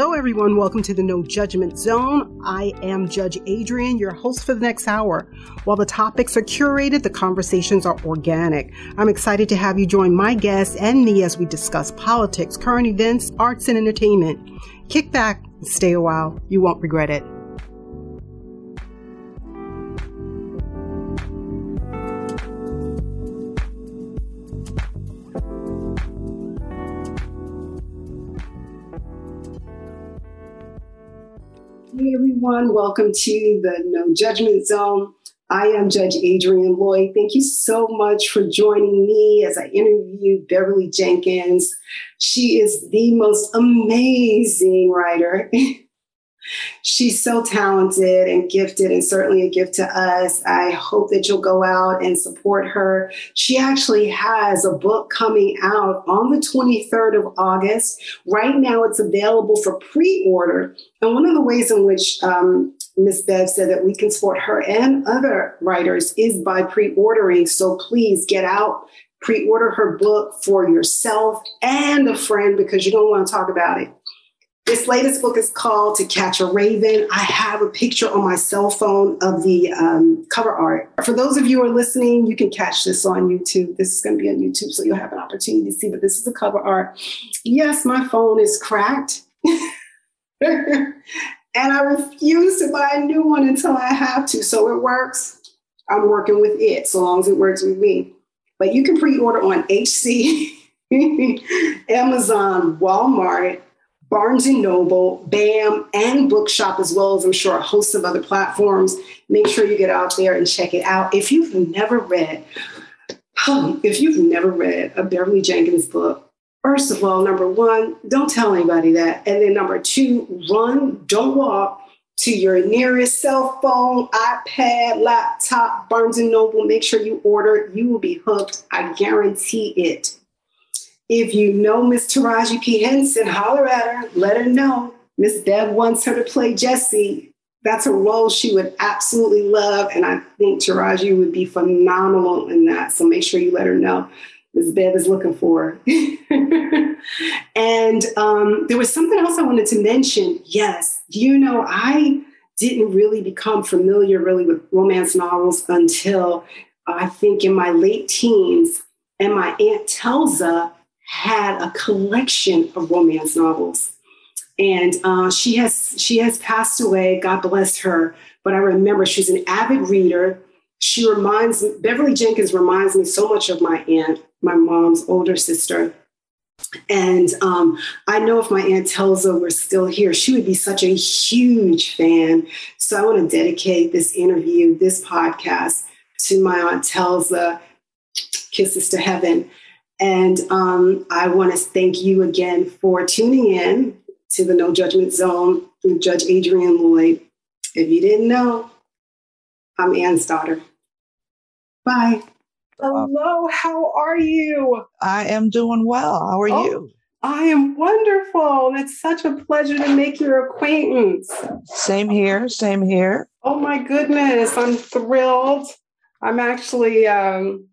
Hello, everyone. Welcome to the No Judgment Zone. I am Judge Adrian, your host for the next hour. While the topics are curated, the conversations are organic. I'm excited to have you join my guests and me as we discuss politics, current events, arts, and entertainment. Kick back, stay a while. You won't regret it. Everyone, welcome to the No Judgment Zone. I am Judge Adrian Lloyd. Thank you so much for joining me as I interview Beverly Jenkins. She is the most amazing writer She's so talented and gifted, and certainly a gift to us. I hope that you'll go out and support her. She actually has a book coming out on the 23rd of August. Right now, it's available for pre order. And one of the ways in which um, Miss Bev said that we can support her and other writers is by pre ordering. So please get out pre order her book for yourself and a friend because you don't want to talk about it. This latest book is called To Catch a Raven. I have a picture on my cell phone of the um, cover art. For those of you who are listening, you can catch this on YouTube. This is going to be on YouTube, so you'll have an opportunity to see, but this is the cover art. Yes, my phone is cracked. and I refuse to buy a new one until I have to. So it works. I'm working with it so long as it works with me. But you can pre order on HC, Amazon, Walmart, Barnes and Noble, BAM, and Bookshop, as well as I'm sure a host of other platforms. Make sure you get out there and check it out. If you've never read, if you've never read a Beverly Jenkins book, first of all, number one, don't tell anybody that. And then number two, run, don't walk to your nearest cell phone, iPad, laptop, Barnes and Noble. Make sure you order. You will be hooked. I guarantee it. If you know Miss Taraji P. Henson, holler at her, let her know. Miss Bev wants her to play Jessi. That's a role she would absolutely love. And I think Taraji would be phenomenal in that. So make sure you let her know. Miss Bev is looking for her. and um, there was something else I wanted to mention. Yes, you know, I didn't really become familiar really with romance novels until I think in my late teens. And my Aunt Telza had a collection of romance novels. And uh, she has she has passed away. God bless her. But I remember she's an avid reader. She reminds me, Beverly Jenkins reminds me so much of my aunt, my mom's older sister. And um, I know if my Aunt Telza were still here, she would be such a huge fan. So I want to dedicate this interview, this podcast, to my Aunt Telza. Kisses to heaven. And um, I want to thank you again for tuning in to the No Judgment Zone with Judge Adrian Lloyd. If you didn't know, I'm Ann's daughter. Bye. Hello, how are you? I am doing well. How are oh, you? I am wonderful. It's such a pleasure to make your acquaintance. Same here. Same here. Oh my goodness. I'm thrilled. I'm actually um,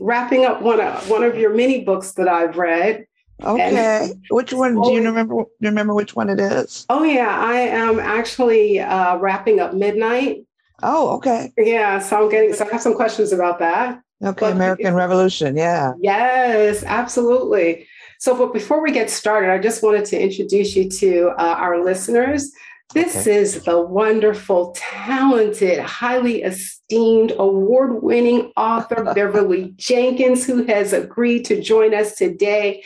wrapping up one of one of your mini books that I've read. Okay. Which one do you remember do you remember which one it is? Oh yeah, I am actually uh, wrapping up Midnight. Oh, okay. Yeah, so I'm getting so I have some questions about that. Okay, but American Revolution, yeah. Yes, absolutely. So, but before we get started, I just wanted to introduce you to uh, our listeners. This okay. is the wonderful, talented, highly esteemed, award winning author, Beverly Jenkins, who has agreed to join us today.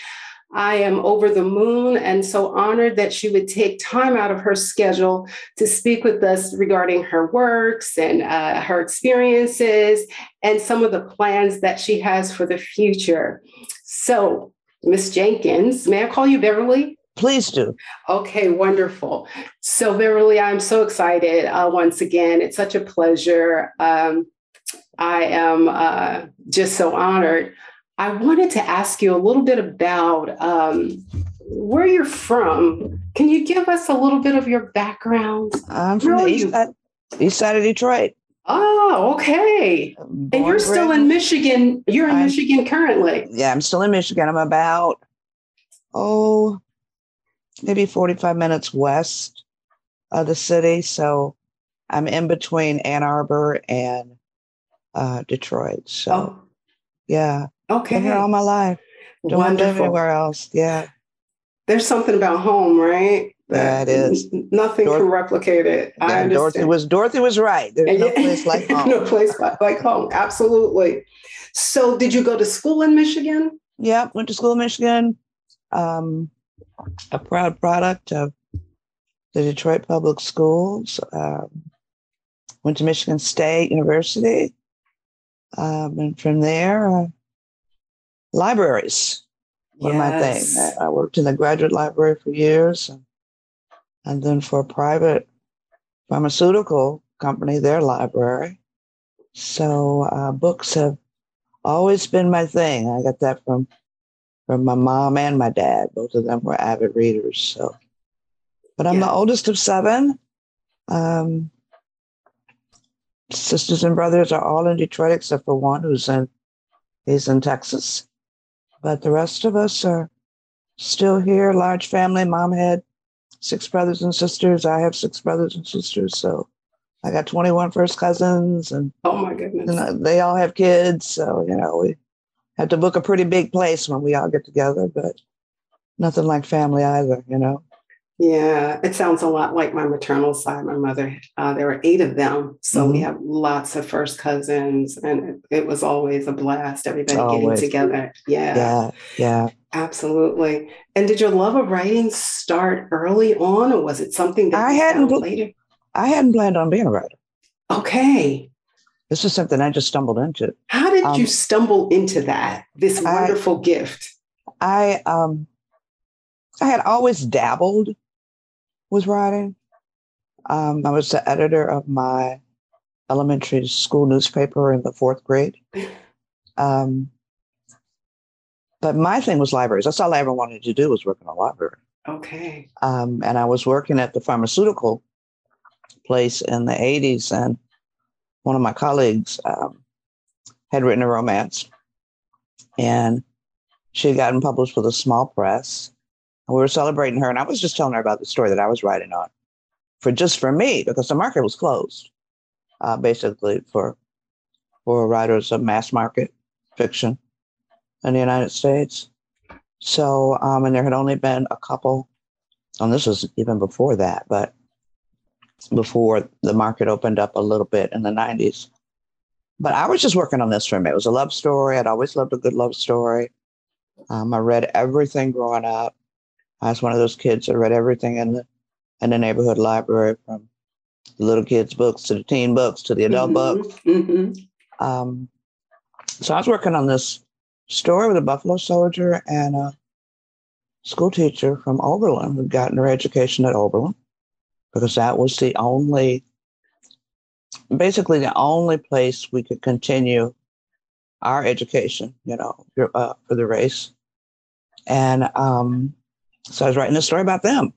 I am over the moon and so honored that she would take time out of her schedule to speak with us regarding her works and uh, her experiences and some of the plans that she has for the future. So, Miss Jenkins, may I call you Beverly? Please do. Okay, wonderful. So, Beverly, I'm so excited uh, once again. It's such a pleasure. Um, I am uh, just so honored. I wanted to ask you a little bit about um, where you're from. Can you give us a little bit of your background? I'm from the east side, east side of Detroit. Oh, okay. Born and you're still in Michigan. You're in I'm, Michigan currently. Yeah, I'm still in Michigan. I'm about, oh, maybe 45 minutes west of the city. So I'm in between Ann Arbor and uh, Detroit. So Oh, yeah, okay. been here all my life. Don't to live anywhere else. Yeah. There's something about home, right? Yeah, it is. Nothing Dor- can replicate it. I Yeah, Dorothy was Dorothy was right. There's no place like home. no place like, like home. Absolutely. So, did you go to school in Michigan? Yeah, went to school in Michigan. Um, a proud product of the Detroit Public Schools. Um, went to Michigan State University. Um, and from there, uh, libraries were my thing. I, I worked in the graduate library for years. And, and then for a private pharmaceutical company, their library. So uh, books have always been my thing. I got that from from my mom and my dad. Both of them were avid readers. So, but I'm Yeah. the oldest of seven. Um, sisters and brothers are all in Detroit except for one who's in he's in Texas. But the rest of us are still here. Large family. Mom had six brothers and sisters. I have six brothers and sisters. So I got 21 first cousins and Oh my goodness. and uh, they all have kids, so you know we have to book a pretty big place when we all get together. But nothing like family either, you know. Yeah, it sounds a lot like my maternal side. My mother, uh, there were eight of them. So we Mhm. have lots of first cousins, and it, it was always a blast. Everybody Always. getting together. Yeah, Yeah, yeah. absolutely. And did your love of writing start early on, or was it something that I hadn't later? I hadn't planned on being a writer. Okay. This is something I just stumbled into. How did Um, you stumble into that? This I- wonderful gift. I um I had always dabbled with writing. Um, I was the editor of my elementary school newspaper in the fourth grade. Um, but my thing was libraries. That's all I ever wanted to do was work in a library. Okay. Um, and I was working at the pharmaceutical place in the 80s, and one of my colleagues um, had written a romance, and she had gotten published with a small press. And we were celebrating her, and I was just telling her about the story that I was writing on for just for me because the market was closed, uh, basically for for writers of mass market fiction in the United States. So, um, and there had only been a couple, and this was even before that, but before the market opened up a little bit in the 90s. But I was just working on this for me. It was a love story. I'd always loved a good love story. Um, I read everything growing up. I was one of those kids that read everything in the in the neighborhood library, from the little kids' books to the teen books to the adult books. hmm Um, so I was working on this story with a Buffalo soldier and a school teacher from Oberlin who'd gotten her education at Oberlin because that was the only, basically the only place we could continue our education, you know, uh, for the race. And um, so I was writing a story about them.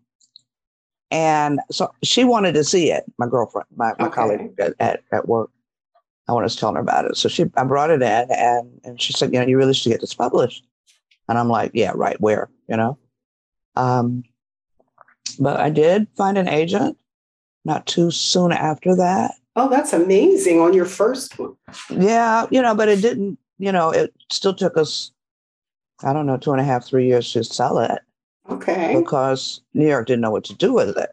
And so she wanted to see it, my girlfriend, my, my Okay. colleague at, at, at work. I was telling her about it. So she, I brought it in and, and she said, you know, you really should get this published. And I'm like, yeah, right. Where, you know? Um, but I did find an agent not too soon after that. Oh, that's amazing on your first one. Yeah, you know, but it didn't, you know, it still took us, I don't know, two and a half, three years to sell it Okay. because New York didn't know what to do with it.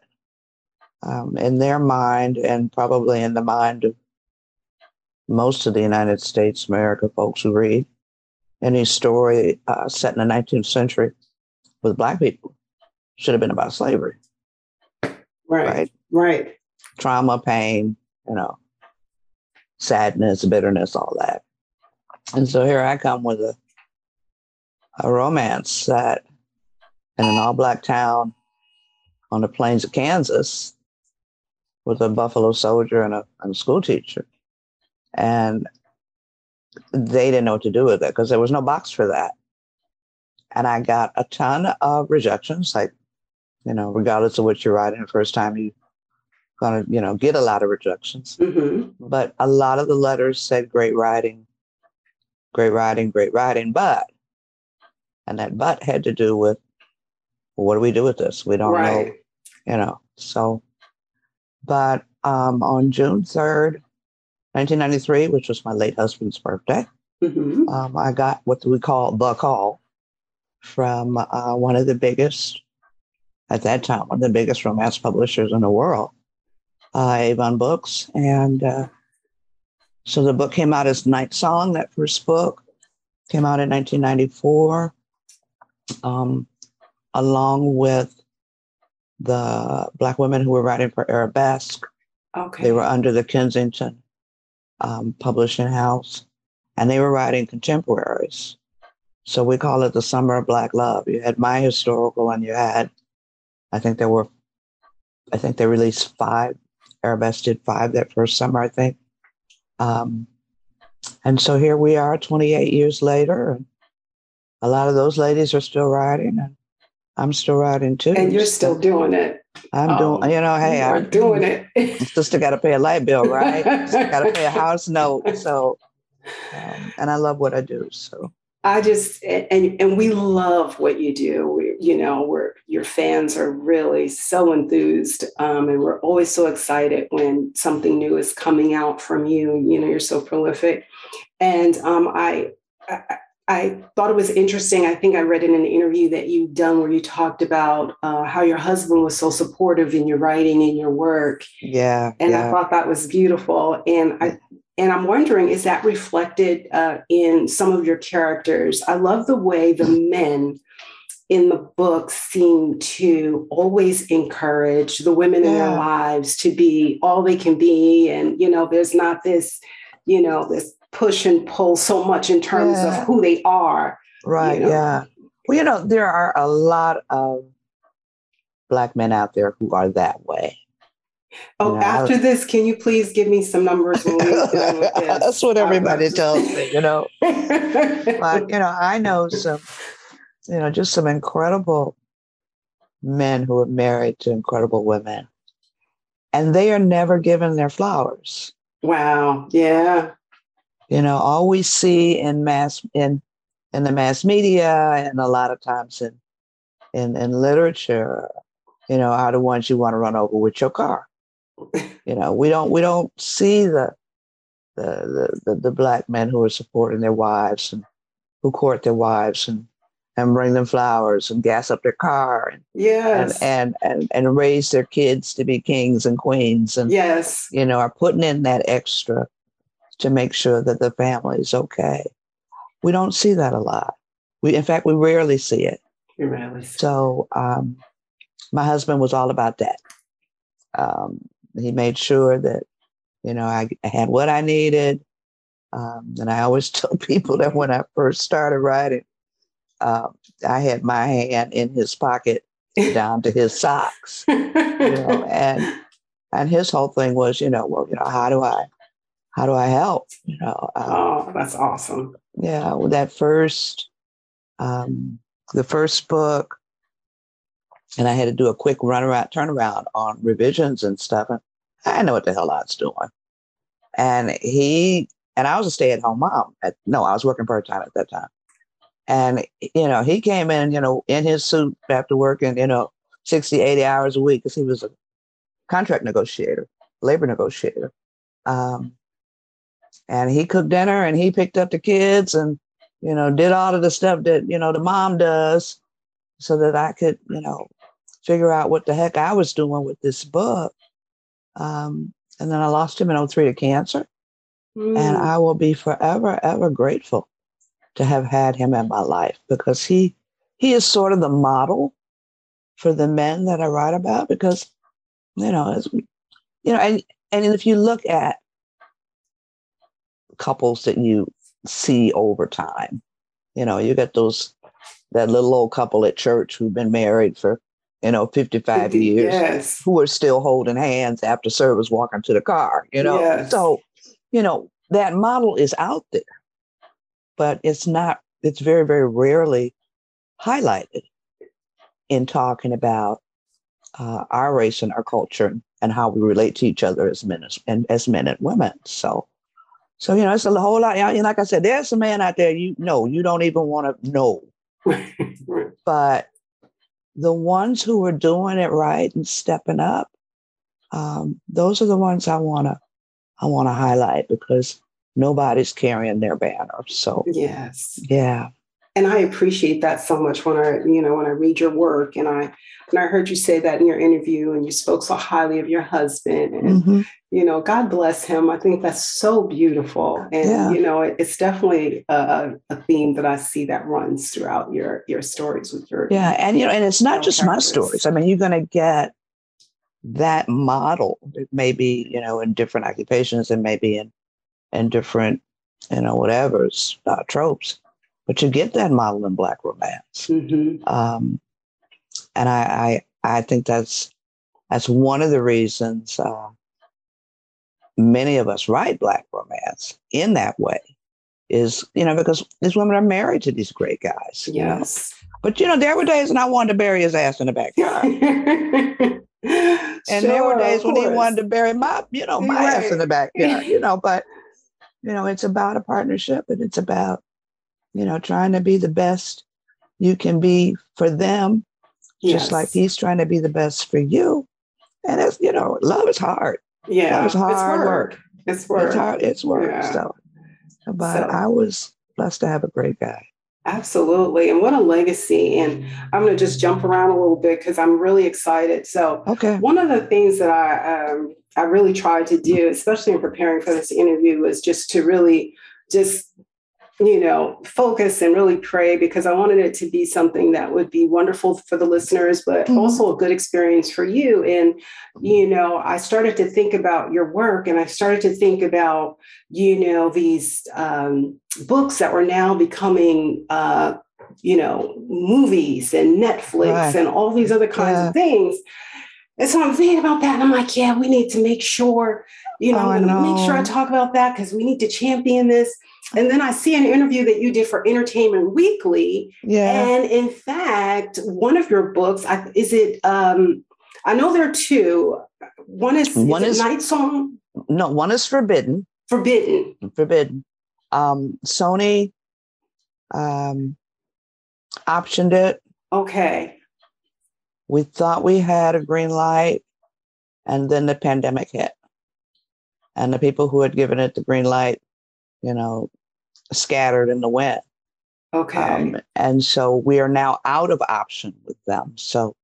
Um, in their mind, and probably in the mind of most of the United States, America folks who read any story uh, set in the 19th century with Black people should have been about slavery, Right. right? Right. Trauma, pain, you know, sadness, bitterness, all that. And so here I come with a, a romance that in an all black town on the plains of Kansas with a Buffalo soldier and a, and a school teacher. And they didn't know what to do with it because there was no box for that. And I got a ton of rejections, like, you know, regardless of what you're writing the first time, you're going to, you know, get a lot of rejections. hmm But a lot of the letters said great writing, great writing, great writing. But, and that but had to do with well, what do we do with this? We don't Right. know, you know. So, but um, on June 3rd, 1993, which was my late husband's birthday, Mhm. um, I got what we call the call from uh, one of the biggest, at that time, one of the biggest romance publishers in the world, uh, Avon Books. And uh, so the book came out as Night Song, that first book came out in 1994, um, along with the Black women who were writing for Arabesque. Okay. They were under the Kensington um, Publishing House, and they were writing contemporaries. So we call it the Summer of Black Love. You had my historical, and you had, I think there were, I think they released five. Arabesque did five that first summer, I think. Um, and so here we are, 28 years later, and a lot of those ladies are still writing, and I'm still writing too. and you're still doing it. I'm Oh, doing, you know, hey, you I'm doing it. Sister got to pay a light bill, right? got to pay a house note. So, um, and I love what I do. So, I just and and we love what you do. We, you know, we're your fans are really so enthused, um, and we're always so excited when something new is coming out from you. You know, you're so prolific, and um, I, I I thought it was interesting. I think I read in an interview that you've done where you talked about uh, how your husband was so supportive in your writing and your work, yeah, and I thought that was beautiful. And I and I'm wondering, is that reflected uh, in some of your characters? I love the way the men in the book seem to always encourage the women in their lives to be all they can be, and you know, there's not this, you know, this push and pull so much in terms Yeah. of who they are. right. you know. Yeah. Well, you know, there are a lot of Black men out there who are that way. Oh, Yeah, after this, can you please give me some numbers when we're done with this? That's what everybody tells me, you know. But, you know, I know some, you know, just some incredible men who are married to incredible women. And they are never given their flowers. wow, yeah. you know all we see in mass in in the mass media and a lot of times in in in literature you know are the ones you want to run over with your car you know we don't we don't see the the the, the, black men who are supporting their wives and who court their wives and and bring them flowers and gas up their car and Yes. and, and and and raise their kids to be kings and queens and yes. you know, are putting in that extra to make sure that the family is okay. We don't see that a lot. We, in fact, we rarely see it. Really So, um, my husband was all about that. Um, he made sure that, you know, I, I had what I needed. Um, and I always tell people that when I first started writing, um, I had my hand in his pocket down to his socks you know, and and his whole thing was, you know, well, you know, how do I, how do I help? You know, uh, oh, that's awesome. yeah, with that first, um, the first book, and I had to do a quick runaround, turnaround on revisions and stuff, and I know what the hell I was doing. And he and I was a stay-at-home mom. At, no, I was working part-time at that time. And you know, he came in, you know, in his suit after working, you know, 60, 80 hours a week because he was a contract negotiator, labor negotiator. Um, and he cooked dinner and he picked up the kids and, you know, did all of the stuff that, you know, the mom does so that I could, you know, figure out what the heck I was doing with this book. Um, and then I lost him in 03 to cancer. And Mm. I will be forever, ever grateful to have had him in my life because he he is sort of the model for the men that I write about because you know as you know and and if you look at couples that you see over time, you know you get those that little old couple at church who've been married for you know 55 years Yes. who are still holding hands after service walking to the car, you know. Yes. So, you know, that model is out there, but it's not, it's very, very rarely highlighted in talking about uh, our race and our culture and, how we relate to each other as men and as men and women. So, so you know, it's a whole lot. And like I said, there's a man out there you know you don't even want to know, but the ones who are doing it right and stepping up, um, those are the ones I wanna I wanna highlight because nobody's carrying their banner. So yes, yeah, and I appreciate that so much when I, you know, when I read your work and I and I heard you say that in your interview and you spoke so highly of your husband and mm-hmm. you know, God bless him. I think that's so beautiful. And yeah. you know, it, it's definitely a, a, theme that I see that runs throughout your your stories with your Yeah, and you know, and it's not just my stories. I mean, you're gonna get that model maybe, you know, in different occupations and maybe in in different, you know, whatever's uh, tropes but you get that model in black romance. Mm-hmm. Um, and I, I, I think that's that's one of the reasons uh, many of us write black romance in that way. Is you know because these women are married to these great guys. Yes. Know? But you know there were days when I wanted to bury his ass in the backyard. and sure, there were days when he wanted to bury my, you know, my right. ass in the backyard, you know, but you know, it's about a partnership and it's about you know, trying to be the best you can be for them, yes. just like he's trying to be the best for you. And it's, you know, love is hard. Yeah. Love is hard it's work. It's work. It's hard. It's work. Yeah. So, but so, I was blessed to have a great guy. Absolutely. And what a legacy. And I'm going to just jump around a little bit because I'm really excited. So, okay. One of the things that I, um, I really tried to do, especially in preparing for this interview, was just to really just you know, focus and really pray because I wanted it to be something that would be wonderful for the listeners, but mm-hmm. also a good experience for you. And, you know, I started to think about your work and I started to think about, you know, these um, books that were now becoming, uh, you know, movies and Netflix right. and all these other kinds yeah. of things. And so I'm thinking about that. And I'm like, yeah, we need to make sure, you know, oh, I'm going to make sure I talk about that because we need to champion this. And then I see an interview that you did for Entertainment Weekly. Yeah. And in fact, one of your books, I, is it, um, I know there are two. One is, one is, is Night Song. No, one is Forbidden. Forbidden. Forbidden. Um, Sony um, optioned it. Okay. We thought we had a green light, and then the pandemic hit. And the people who had given it the green light you know, scattered in the wind. Okay. Um, and so we are now out of option with them. So,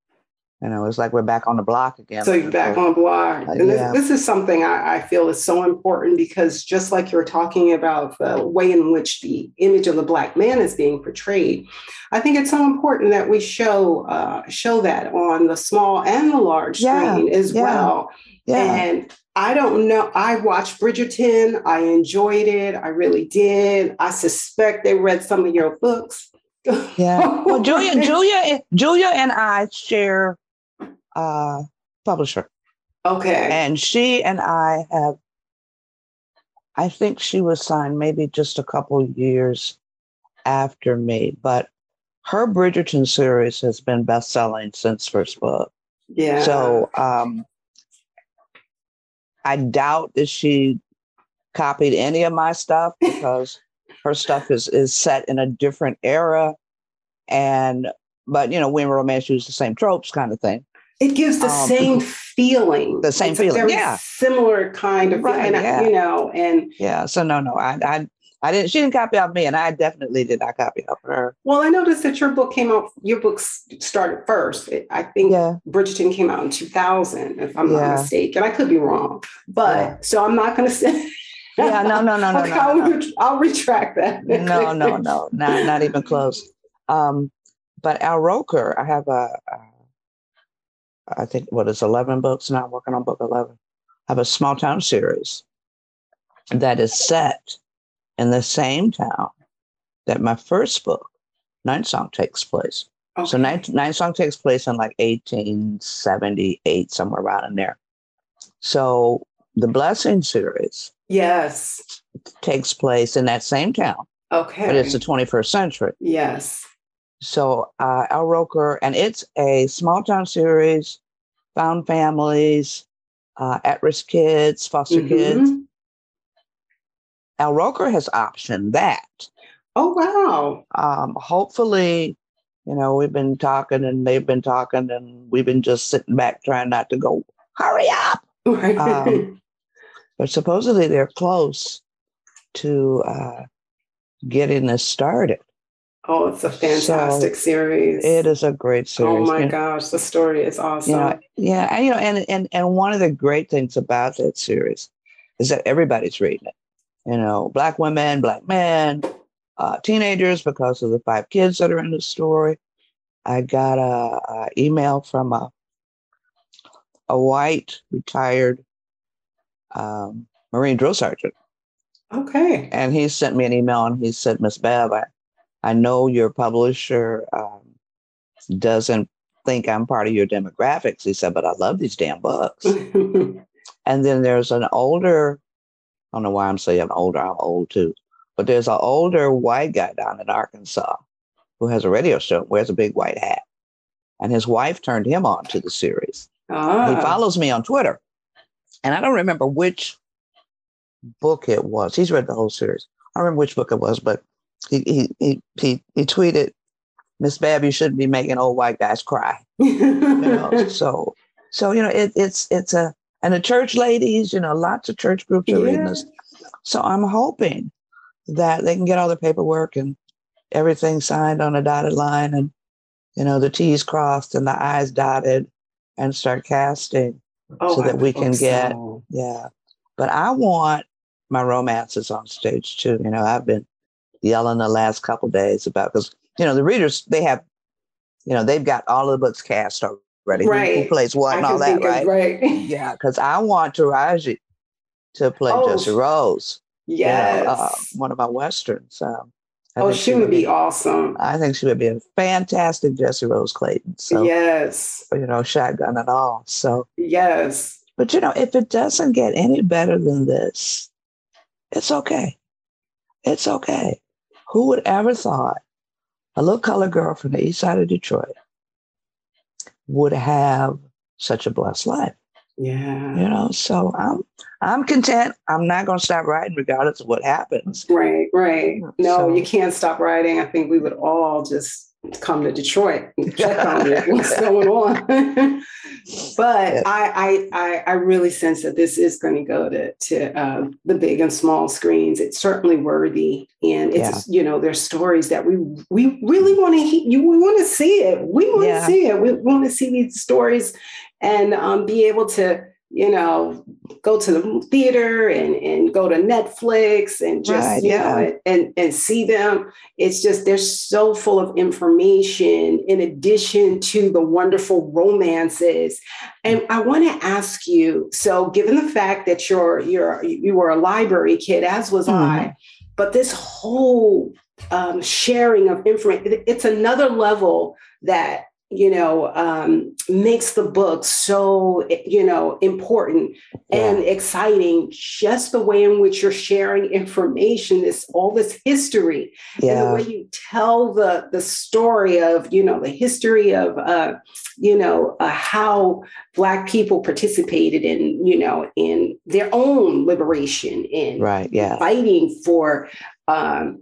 you know, it's like we're back on the block again. So you're back on the block. Uh, and this, yeah. this, is something I, I, feel is so important because just like you're talking about the way in which the image of the black man is being portrayed, I think it's so important that we show uh, show that on the small and the large yeah. screen as yeah. well. And I don't know. I watched Bridgerton. I enjoyed it. I really did. I suspect they read some of your books. yeah. Well, Julia, Julia, Julia, and I share uh, publisher. Okay. And she and I have. I think she was signed maybe just a couple years after me, but her Bridgerton series has been best selling since first book. Yeah. So um, I doubt that she copied any of my stuff because her stuff is is set in a different era. And but you know, women romance use the same tropes kind of thing. It gives the um, same feeling. The same it's feeling. yeah. Similar kind of right, yeah. you know, and yeah. So no, no, I I I didn't. She didn't copy off me, and I definitely did not copy off her. Well, I noticed that your book came out. Your book started first. I think yeah. Bridgerton came out in 2000, if I'm yeah. not mistaken. I could be wrong, but yeah. so I'm not going to say. yeah, no, no, no, no, okay, no, I'll, no. I'll retract that. no, no, no, not not even close. Um, but Al Roker, I have a, a I think what is 11 books now. I'm working on book 11. I have a small town series that is set in the same town that my first book, Night Song, takes place. Okay. So Night, Night Song takes place in like 1878, somewhere around in there. So the Blessing series, yes, takes place in that same town. Okay, but it's the 21st century. Yes. So uh, Al Roker, and it's a small town series, found families, uh, at-risk kids, foster mm-hmm. kids, Al Roker has optioned that. Oh wow! Um, hopefully, you know, we've been talking and they've been talking and we've been just sitting back trying not to go, hurry up. Um, but supposedly they're close to uh, getting this started. Oh, it's a fantastic so series. It is a great series. Oh my gosh, the story is awesome. You know, yeah, and you know, and and and one of the great things about that series is that everybody's reading it. You know, black women, black men, uh, teenagers, because of the five kids that are in the story. I got a, a email from a a white retired um, Marine drill sergeant. Okay. And he sent me an email and he said, Miss Bev, I, I know your publisher um, doesn't think I'm part of your demographics. He said, but I love these damn books. and then there's an older, I don't know why I'm saying older, I'm old too, but there's an older white guy down in Arkansas who has a radio show, wears a big white hat. And his wife turned him on to the series. Ah. He follows me on Twitter. And I don't remember which book it was. He's read the whole series. I don't remember which book it was, but he he he he, he tweeted, Miss Bev, you shouldn't be making old white guys cry. you know, so so you know it, it's it's a and the church ladies, you know, lots of church groups are yeah. reading this. So I'm hoping that they can get all the paperwork and everything signed on a dotted line and you know the T's crossed and the I's dotted and start casting oh, so that we can get so. yeah. But I want my romances on stage too. You know, I've been yelling the last couple days about because you know the readers they have you know they've got all of the books cast already right. who, plays what I and all that right? right. Yeah because i want taraji to play oh, Jessi Rose yes you know, uh, one of my westerns um, oh she, she would be, be, awesome. I think she would be a fantastic Jessi Rose Clayton so yes. you know shotgun and all so. Yes. But you know if it doesn't get any better than this it's okay. It's okay. Who would ever thought a little colored girl from the east side of Detroit would have such a blessed life? Yeah. You know, so I'm I'm content. I'm not gonna stop writing regardless of what happens. Right, right. No, so, you can't stop writing. I think we would all just come to Detroit and check on what's going on. but I, I, I really sense that this is going to go to to uh, the big and small screens. It's certainly worthy, and it's yeah. you know there's stories that we we really want to you we want to see it. We want to yeah. see it. We want to see these stories and um, be able to you know, go to the theater and, and go to Netflix and just, right, you yeah. know, and, and see them. It's just, they're so full of information in addition to the wonderful romances. And I want to ask you, so given the fact that you're, you're, you were a library kid, as was mm-hmm. I, but this whole um, sharing of information, it's another level that you know um, makes the book so you know important yeah. and exciting just the way in which you're sharing information this all this history yeah. and the way you tell the the story of you know the history of uh, you know uh, how black people participated in you know in their own liberation in right yeah fighting for um,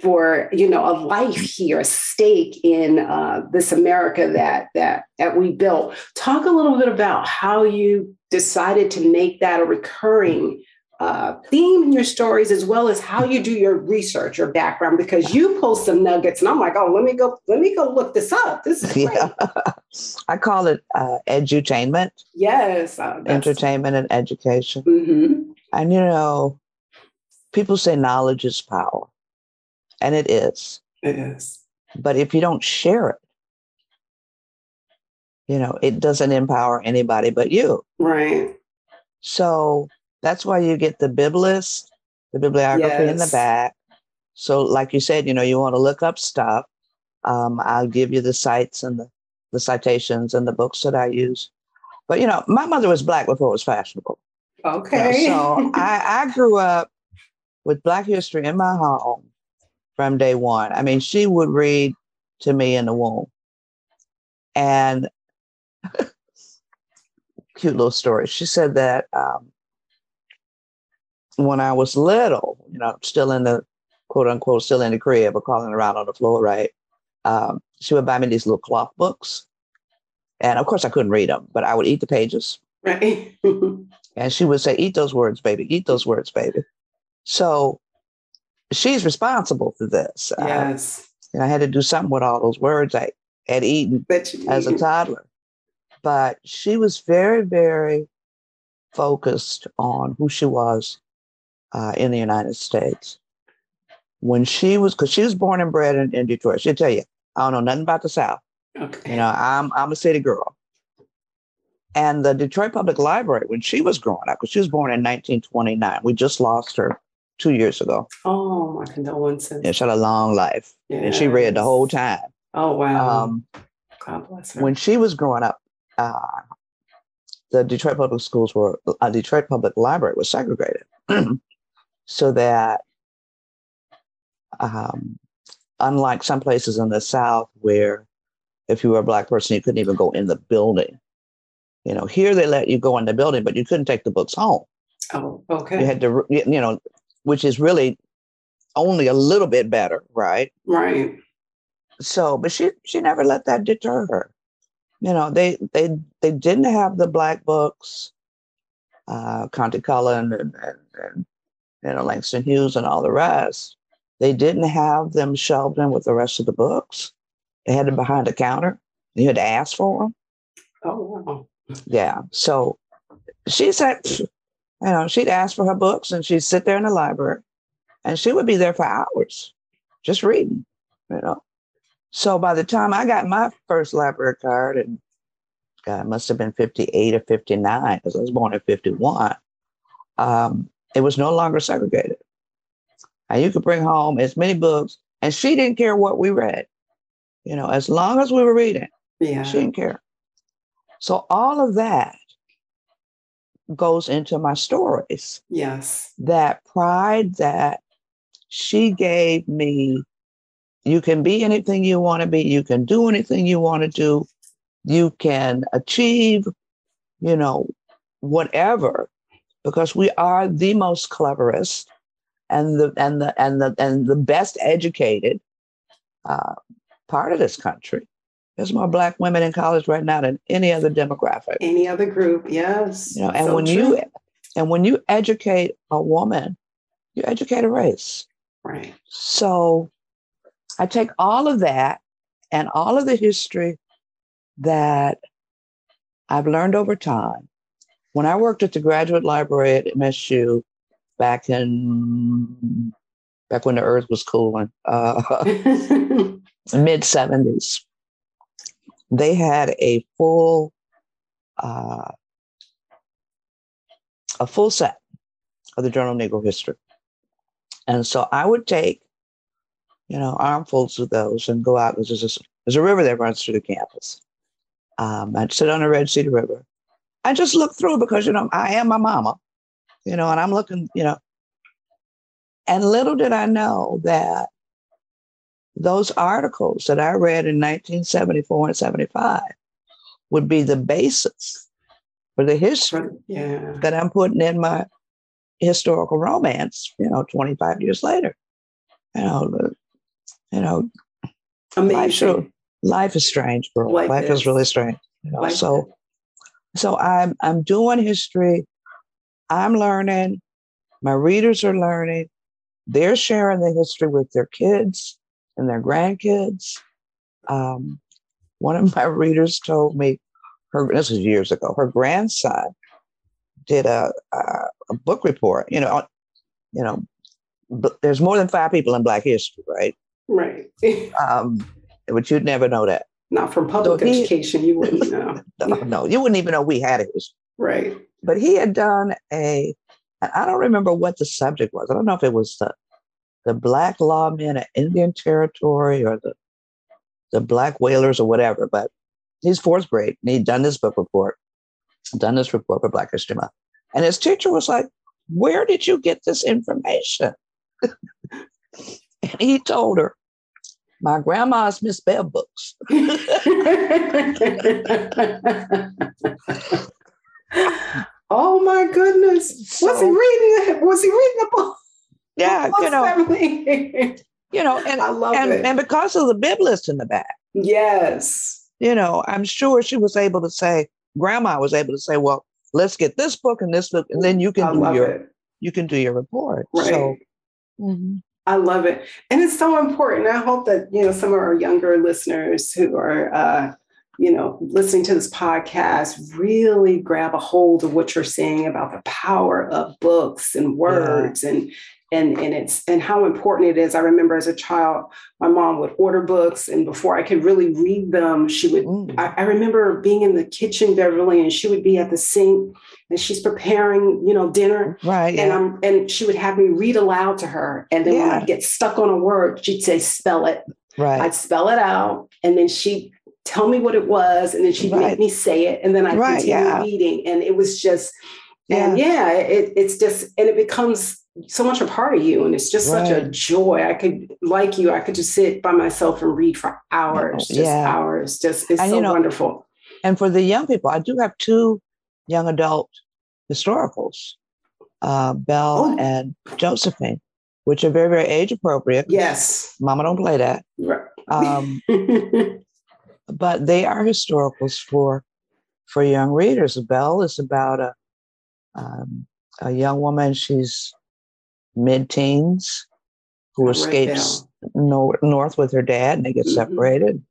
for you know a life here, a stake in uh, this America that that that we built. Talk a little bit about how you decided to make that a recurring uh, theme in your stories, as well as how you do your research or background. Because you pull some nuggets, and I'm like, oh, let me go, let me go look this up. This is great. Yeah. I call it uh, edutainment. Yes, uh, entertainment and education. Mm-hmm. And you know, people say knowledge is power. And it is. It is. But if you don't share it, you know, it doesn't empower anybody but you. Right. So that's why you get the biblist, the bibliography yes. in the back. So, like you said, you know, you want to look up stuff. Um, I'll give you the sites and the, the citations and the books that I use. But you know, my mother was black before it was fashionable. Okay. You know, so I, I grew up with Black history in my home from day one. I mean, she would read to me in the womb. And cute little story. She said that um, when I was little, you know, still in the quote unquote, still in the crib or crawling around on the floor, right? Um, she would buy me these little cloth books. And of course, I couldn't read them, but I would eat the pages. Right. And she would say, Eat those words, baby. Eat those words, baby. So she's responsible for this. Yes. and I had to do something with all those words I had eaten as a toddler. But she was very, very focused on who she was uh, in the United States. When she was, because she was born and bred in, in Detroit, she'll tell you, I don't know nothing about the South. Okay. You know, I'm I'm a city girl. And the Detroit Public Library, when she was growing up, because she was born in 1929, we just lost her two years ago. oh, my condolences. Yeah, she had a long life, and she read the whole time. Oh, wow. Um, God bless her. when she was growing up, uh, the Detroit Public Schools were, uh, Detroit Public Library was segregated, so that um, unlike some places in the South where if you were a black person, you couldn't even go in the building. You know, here they let you go in the building, but you couldn't take the books home. oh, okay. You had to, you know, which is really only a little bit better, right? Right. so but she she never let that deter her you know they they they didn't have the black books uh Countee Cullen and, and, and you know langston hughes and all the rest they didn't have them shelved in with the rest of the books they had them behind the counter you had to ask for them Oh, wow. yeah so she said you know she'd ask for her books and she'd sit there in the library and she would be there for hours just reading you know so by the time i got my first library card and God, it must have been 58 or 59 because i was born in 51 um, it was no longer segregated and you could bring home as many books and she didn't care what we read you know as long as we were reading Yeah. she didn't care. So all of that goes into my stories. yes. That pride that she gave me. You can be anything you want to be. You can do anything you want to do. You can achieve, you know, whatever, because we are the most cleverest and the and the and the and the best educated uh, part of this country. There's more black women in college right now than any other demographic. Any other group. Yes. You know, and So when true. you and when you educate a woman, you educate a race. Right. So I take all of that and all of the history that I've learned over time. When I worked at the graduate library at MSU back in back when the earth was cooling, uh, mid 70s, they had a full uh, a full set of the Journal of Negro History. And so I would take, you know, armfuls of those and go out. There's, this, there's a river that runs through the campus. Um, I'd sit on the Red Cedar River. I just look through because, you know, I am my mama, you know, and I'm looking, you know. And little did I know that those articles that I read in 1974 and 75 would be the basis for the history yeah. that I'm putting in my historical romance, you know, 25 years later. You know, you know, life, sure, Amazing. life is strange, bro. Life Life, is is. really strange. You know, Life so so I'm I'm doing history. I'm learning. My readers are learning. They're sharing the history with their kids and their grandkids. Um, one of my readers told me, her this was years ago. Her grandson did a a, a book report. You know, you know, there's more than five people in Black history, right? Right. Um, but you'd never know that. Not from public he- education, you wouldn't know. No, no, you wouldn't even know we had it. Right. but he had done a, I don't remember what the subject was i don't know if it was the the black lawmen at indian territory or the the black whalers or whatever but he's fourth grade and he'd done this book report done this report for black history month and his teacher was like where did you get this information and he told her my grandma's miss Bev books oh my goodness. Was he reading it? Was he reading the book? Yeah you know know. you know and I love and, it. and because of the bib list in the back Yes. You know, I'm sure she was able to say, grandma was able to say, well, let's get this book and this book, and then you can I do your it. you can do your report. Right. So mhm. I love it. And it's so important. I hope that, you know, some of our younger listeners who are, uh, you know, listening to this podcast really grab a hold of what you're saying about the power of books and words and and and it's and how important it is. I remember as a child, my mom would order books, and before I could really read them, she would Mm. I, I remember being in the kitchen, Beverly, and she would be at the sink and she's preparing, you know, dinner right. and Yeah. I'm and she would have me read aloud to her. And then when Yeah. I get stuck on a word, she'd say, spell it. right. I'd spell it out. And then she'd tell me what it was. And then she'd Right. make me say it. And then I'd Right, continue yeah. reading. And it was just, and Yeah. yeah, it, it's just, and it becomes so much a part of you. And it's just such a joy. I could, like you, I could just sit by myself and read for hours, just Yeah. hours. Just, it's And, so you know, wonderful. And for the young people, I do have two young adult historicals, uh, Belle Oh. and Josephine, which are very, very age appropriate. Yes. Mama don't play that. Right. Um, but they are historicals for for young readers. Belle is about a um, a young woman. She's mid teens who escapes nor- north with her dad, and they get Mhm. separated.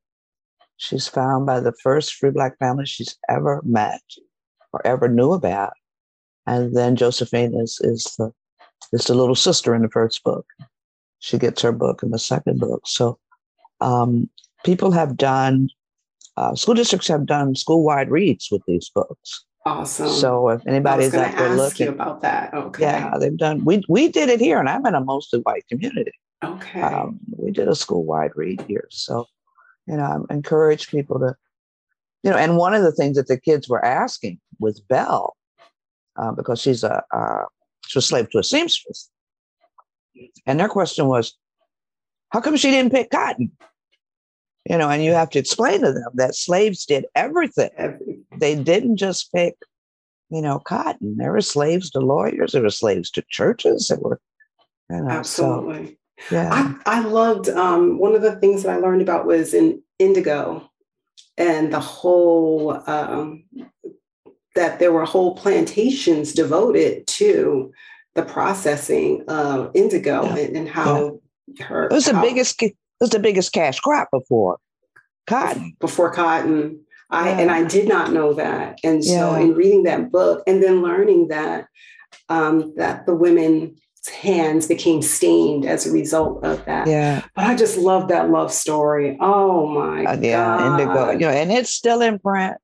She's found by the first free black family she's ever met or ever knew about, and then Josephine is is the is the little sister in the first book. She gets her book in the second book. So um, people have done uh, school districts have done school-wide reads with these books. Awesome. So if anybody's out there looking, you about that. Okay. yeah, they've done. We we did it here, and I'm in a mostly white community. Okay. Um, we did a school-wide read here, so you know, I encourage people to, you know, and one of the things that the kids were asking was Belle, uh, because she's a uh, she was slave to a seamstress, and their question was, how come she didn't pick cotton? You know, and you have to explain to them that slaves did everything they didn't just pick, you know, cotton. There were slaves to lawyers. There were slaves to churches. There were, you know, Absolutely. so yeah, I, I loved um, one of the things that I learned about was in indigo and the whole um, that there were whole plantations devoted to the processing of indigo Yeah. and, and how her it was the biggest. Was the biggest cash crop before cotton. before cotton. I Yeah. and I did not know that. And so Yeah. in reading that book and then learning that um, that the women's hands became stained as a result of that. Yeah, But I just love that love story. Oh my uh, yeah, God. indigo. You know, and it's still in print.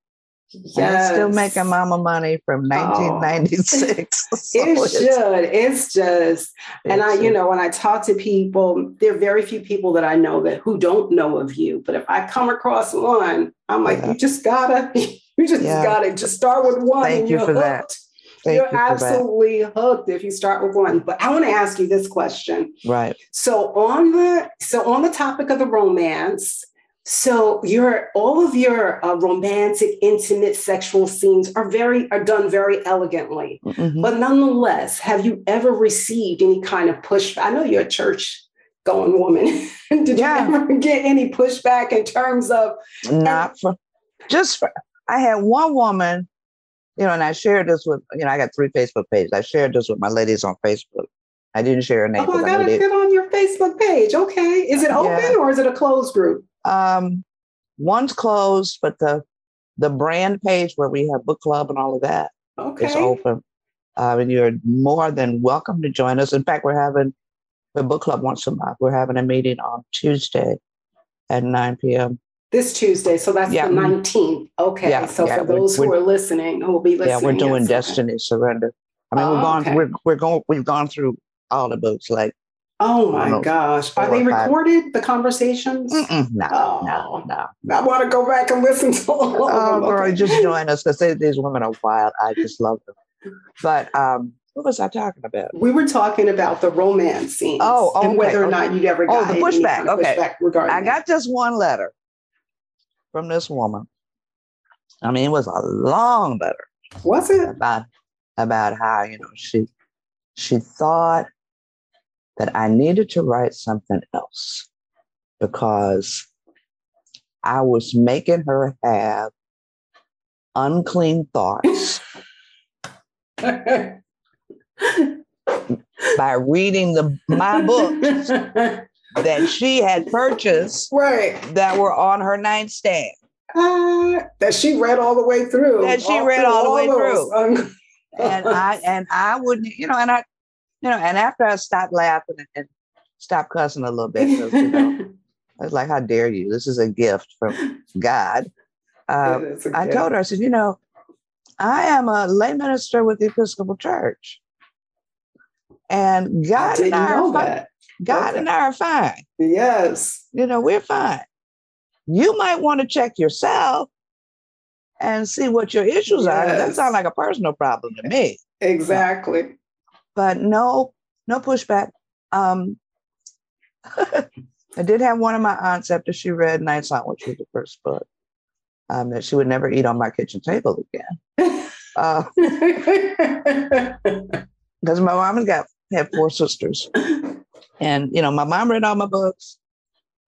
And It's still making Yes. mama money from 1996. So It it's- should. It's just, and I, it's, you know, when I talk to people, there are very few people that I know that who don't know of you. But if I come across one, I'm like, Yeah. you just gotta, you just Yeah. gotta just start with one. Thank you you're for that. Thank You're you for that. absolutely hooked if you start with one. But I want to ask you this question. Right. So on the so on the topic of the romance, so your all of your uh, romantic, intimate, sexual scenes are very are done very elegantly. Mhm. But nonetheless, have you ever received any kind of push? I know you're a church going woman. Did Yeah. you ever get any pushback in terms of not for just for I had one woman, you know, and I shared this with you know, I got three Facebook pages. I shared this with my ladies on Facebook. I didn't share a name. oh, I gotta get on your Facebook page? Okay, is it open Yeah. or is it a closed group? Um one's closed, but the the brand page where we have book club and all of that Okay, is open. Uh, and you're more than welcome to join us. In fact, we're having the book club once a month. We're having a meeting on Tuesday at 9 p.m. this Tuesday, so that's Yeah. the nineteenth. Okay, Yeah, so yeah, for we're- those who we're- are listening, who will be listening, yeah, we're doing. Destiny Surrender. I mean, we're Oh, gone, okay. we're we're going, we've gone through all the books. Like, Oh my know, gosh, are they recorded? The conversations? mm-mm, no, Oh. no, no. I want to go back and listen to all of Oh, them. girl, Okay. just join us because these women are wild. I just love them. But um, what was I talking about? We were talking about the romance scenes. Oh, and okay, whether or okay. not you'd ever Oh, got the any pushback, kind of okay. pushback regarding I got this one letter from this woman. I mean, it was a long letter Was it? about about how you know she she thought that I needed to write something else because I was making her have unclean thoughts by reading the my books that she had purchased right. that were on her nightstand. Uh, that she read all the way through. That she all read all the way through, un- And I and I wouldn't, you know, and I, you know, and after I stopped laughing and, stopped cussing a little bit, you know, I was like, "How dare you? This is a gift from God." Uh, a I gift. told her, I said, "You know, I am a lay minister with the Episcopal Church, and God and I are fine. that. God Okay. and I are fine. Yes. You know, we're fine. You might want to check yourself." And see what your issues are. That Yes. sounds like a personal problem to me. Exactly. But no, no pushback. Um, I did have one of my aunts after she read Night Song, which was the first book, um, that she would never eat on my kitchen table again. Uh, Because my mom got had four sisters, and you know, my mom read all my books.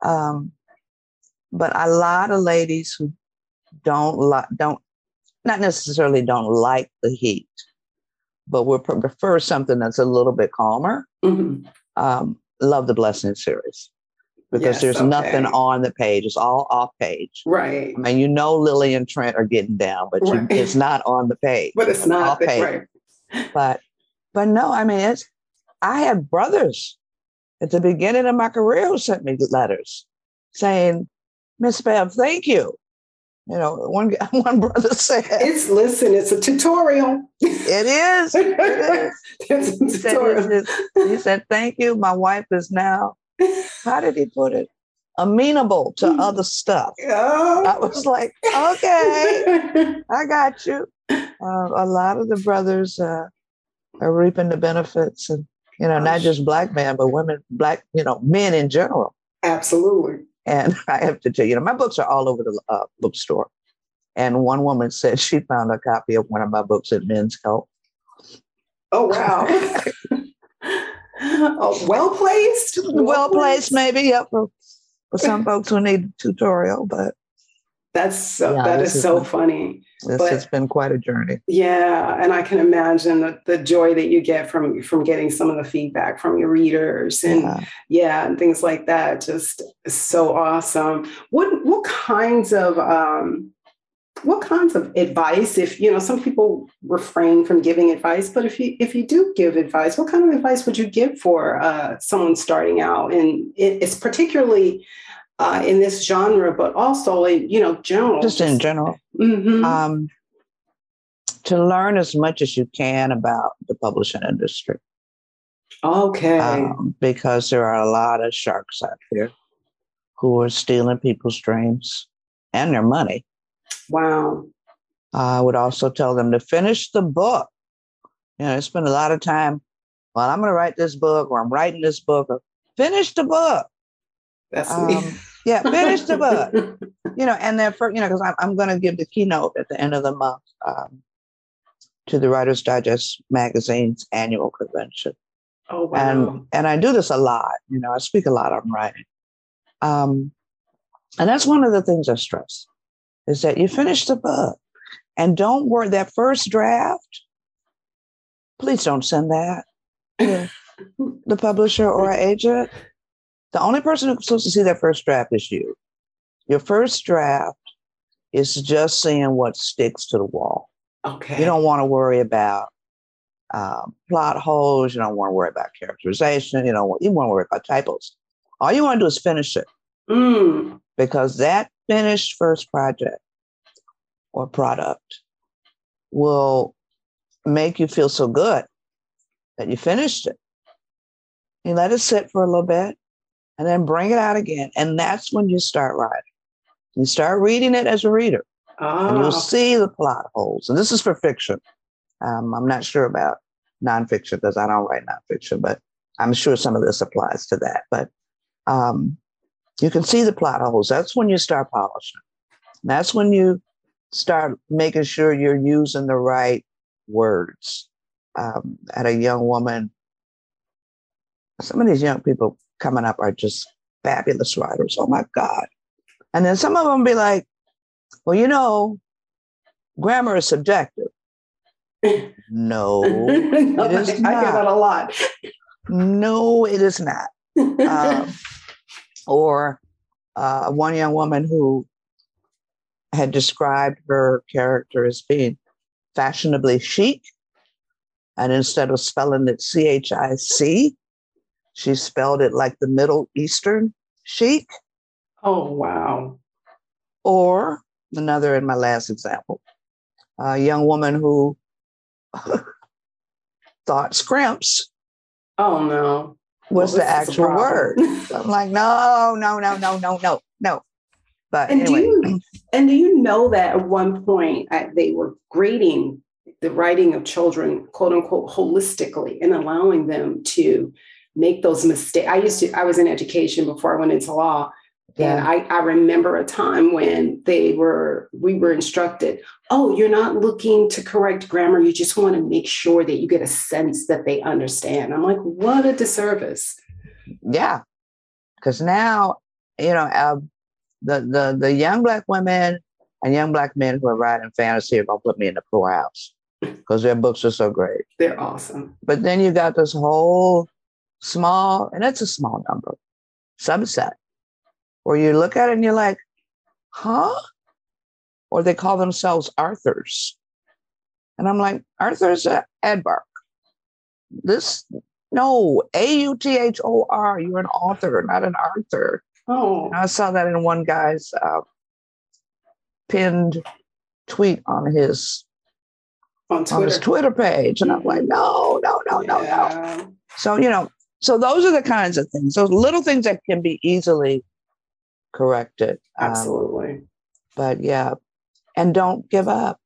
Um, but a lot of ladies who don't like, don't, not necessarily don't like the heat, but pre- prefer something that's a little bit calmer. Mhm. um, love the blessing series because Yes, there's nothing on the page. It's all off page. Right. I mean, you know, Lily and Trent are getting down, but you, Right. it's not on the page. But it's not off the, page. right. But, but no, I mean, it's. I had brothers at the beginning of my career who sent me letters saying, "Miss Bev, thank you." You know, one one brother said, It's listen, it's a tutorial. "It is." It is. He said, tutorial. "This is-" he said, "Thank you." My wife is now how did he put it? Amenable to Mm. other stuff. I Oh. was like, okay, I got you. Uh, a lot of the brothers uh, are reaping the benefits, and you know, not just black men, but women, black, you know, men in general. Absolutely. And I have to tell you, you know, my books are all over the uh, bookstore. And one woman said she found a copy of one of my books at Men's Health. Oh wow. oh, well placed. Well placed, maybe, yep, for, for some folks who need a tutorial, but That's so Yeah, that is so a- funny. this But- has been quite a journey. Yeah, and I can imagine the, the joy that you get from from getting some of the feedback from your readers and Yeah. yeah, and things like that. Just so awesome. What what kinds of um what kinds of advice if you know some people refrain from giving advice but if you if you do give advice what kind of advice would you give for uh, someone starting out and it, it's particularly uh, in this genre but also in you know general Just in general. Mhm. um, to learn as much as you can about the publishing industry okay um, because there are a lot of sharks out there who are stealing people's dreams and their money. wow I would also tell them to finish the book. You know, spend a lot of time, well, I'm going to write this book or I'm writing this book or finish the book. That's Um, me yeah, finish the book. you know, and then for you know, because I'm, I'm going to give the keynote at the end of the month um, to the Writers Digest magazine's annual convention, oh wow and and I do this a lot. You know, I speak a lot on writing, um, and that's one of the things I stress is that you finish the book, and don't worry that first draft. Please don't send that to the publisher or agent. The only person who's supposed to see that first draft is you. Your first draft is just seeing what sticks to the wall. okay You don't want to worry about um, plot holes. You don't want to worry about characterization. You don't. You want to worry about typos. All you want to do is finish it Mm, because that finished first project or product will make you feel so good that you finished it. You let it sit for a little bit and then bring it out again. And that's when you start writing. You start reading it as a reader and ah, you'll see the plot holes. And this is for fiction. Um, I'm not sure about nonfiction because I don't write nonfiction, but I'm sure some of this applies to that. But um, you can see the plot holes. That's when you start polishing. That's when you start making sure you're using the right words. Um, at a young woman, some of these young people coming up are just fabulous writers. Oh my God. And then some of them be like, well, you know, grammar is subjective. No, it is I not. hear that a lot. No, it is not. Um, or uh, one young woman who had described her character as being fashionably chic. And instead of spelling it C H I C, she spelled it like the Middle Eastern sheik. oh wow. Or another in my last example, a young woman who thought scrimps Oh no. was Well, the this is a actual word. I'm like, no, no, no, no, no, no, no. But And anyway, do you and do you know that at one point I, they were grading the writing of children, quote unquote, holistically, and allowing them to make those mistakes. I used to. I was in education before I went into law, and yeah, I, I remember a time when they were we were instructed. Oh, you're not looking to correct grammar. You just want to make sure that you get a sense that they understand. I'm like, what a disservice. yeah. Because now, you know, uh, the the the young black women and young black men who are writing fantasy are gonna put me in the poorhouse because their books are so great. They're awesome. But then you got this whole small, and it's a small number, subset, where you look at it and you're like, huh? Or they call themselves Arthurs. And I'm like, Arthur's a aardvark. This, no, A U T H O R, you're an author, not an Arthur. Oh, And I saw that in one guy's uh, pinned tweet on his on on his Twitter. Twitter page. And I'm like, no, no, no, no, no. So, you know, so those are the kinds of things, those little things that can be easily corrected. Um, Absolutely. but yeah, and don't give up.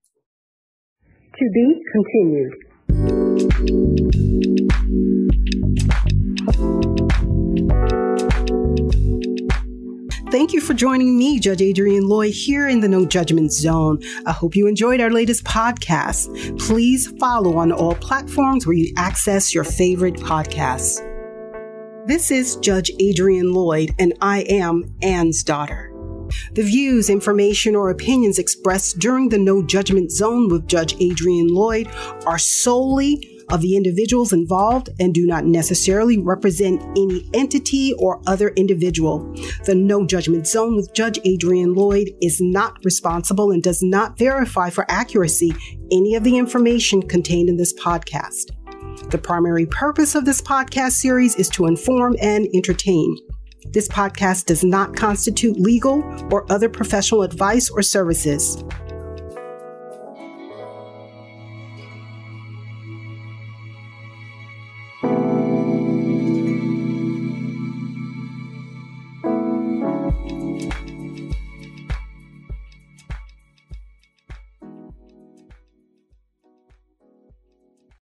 To be continued. Thank you for joining me, Judge Adrian Lloyd, here in the No Judgment Zone. I hope you enjoyed our latest podcast. Please follow on all platforms where you access your favorite podcasts. This is Judge Adrian Lloyd, and I am Anne's daughter. The views, information, or opinions expressed during the No Judgment Zone with Judge Adrian Lloyd are solely of the individuals involved and do not necessarily represent any entity or other individual. The No Judgment Zone with Judge Adrian Lloyd is not responsible and does not verify for accuracy any of the information contained in this podcast. The primary purpose of this podcast series is to inform and entertain. This podcast does not constitute legal or other professional advice or services.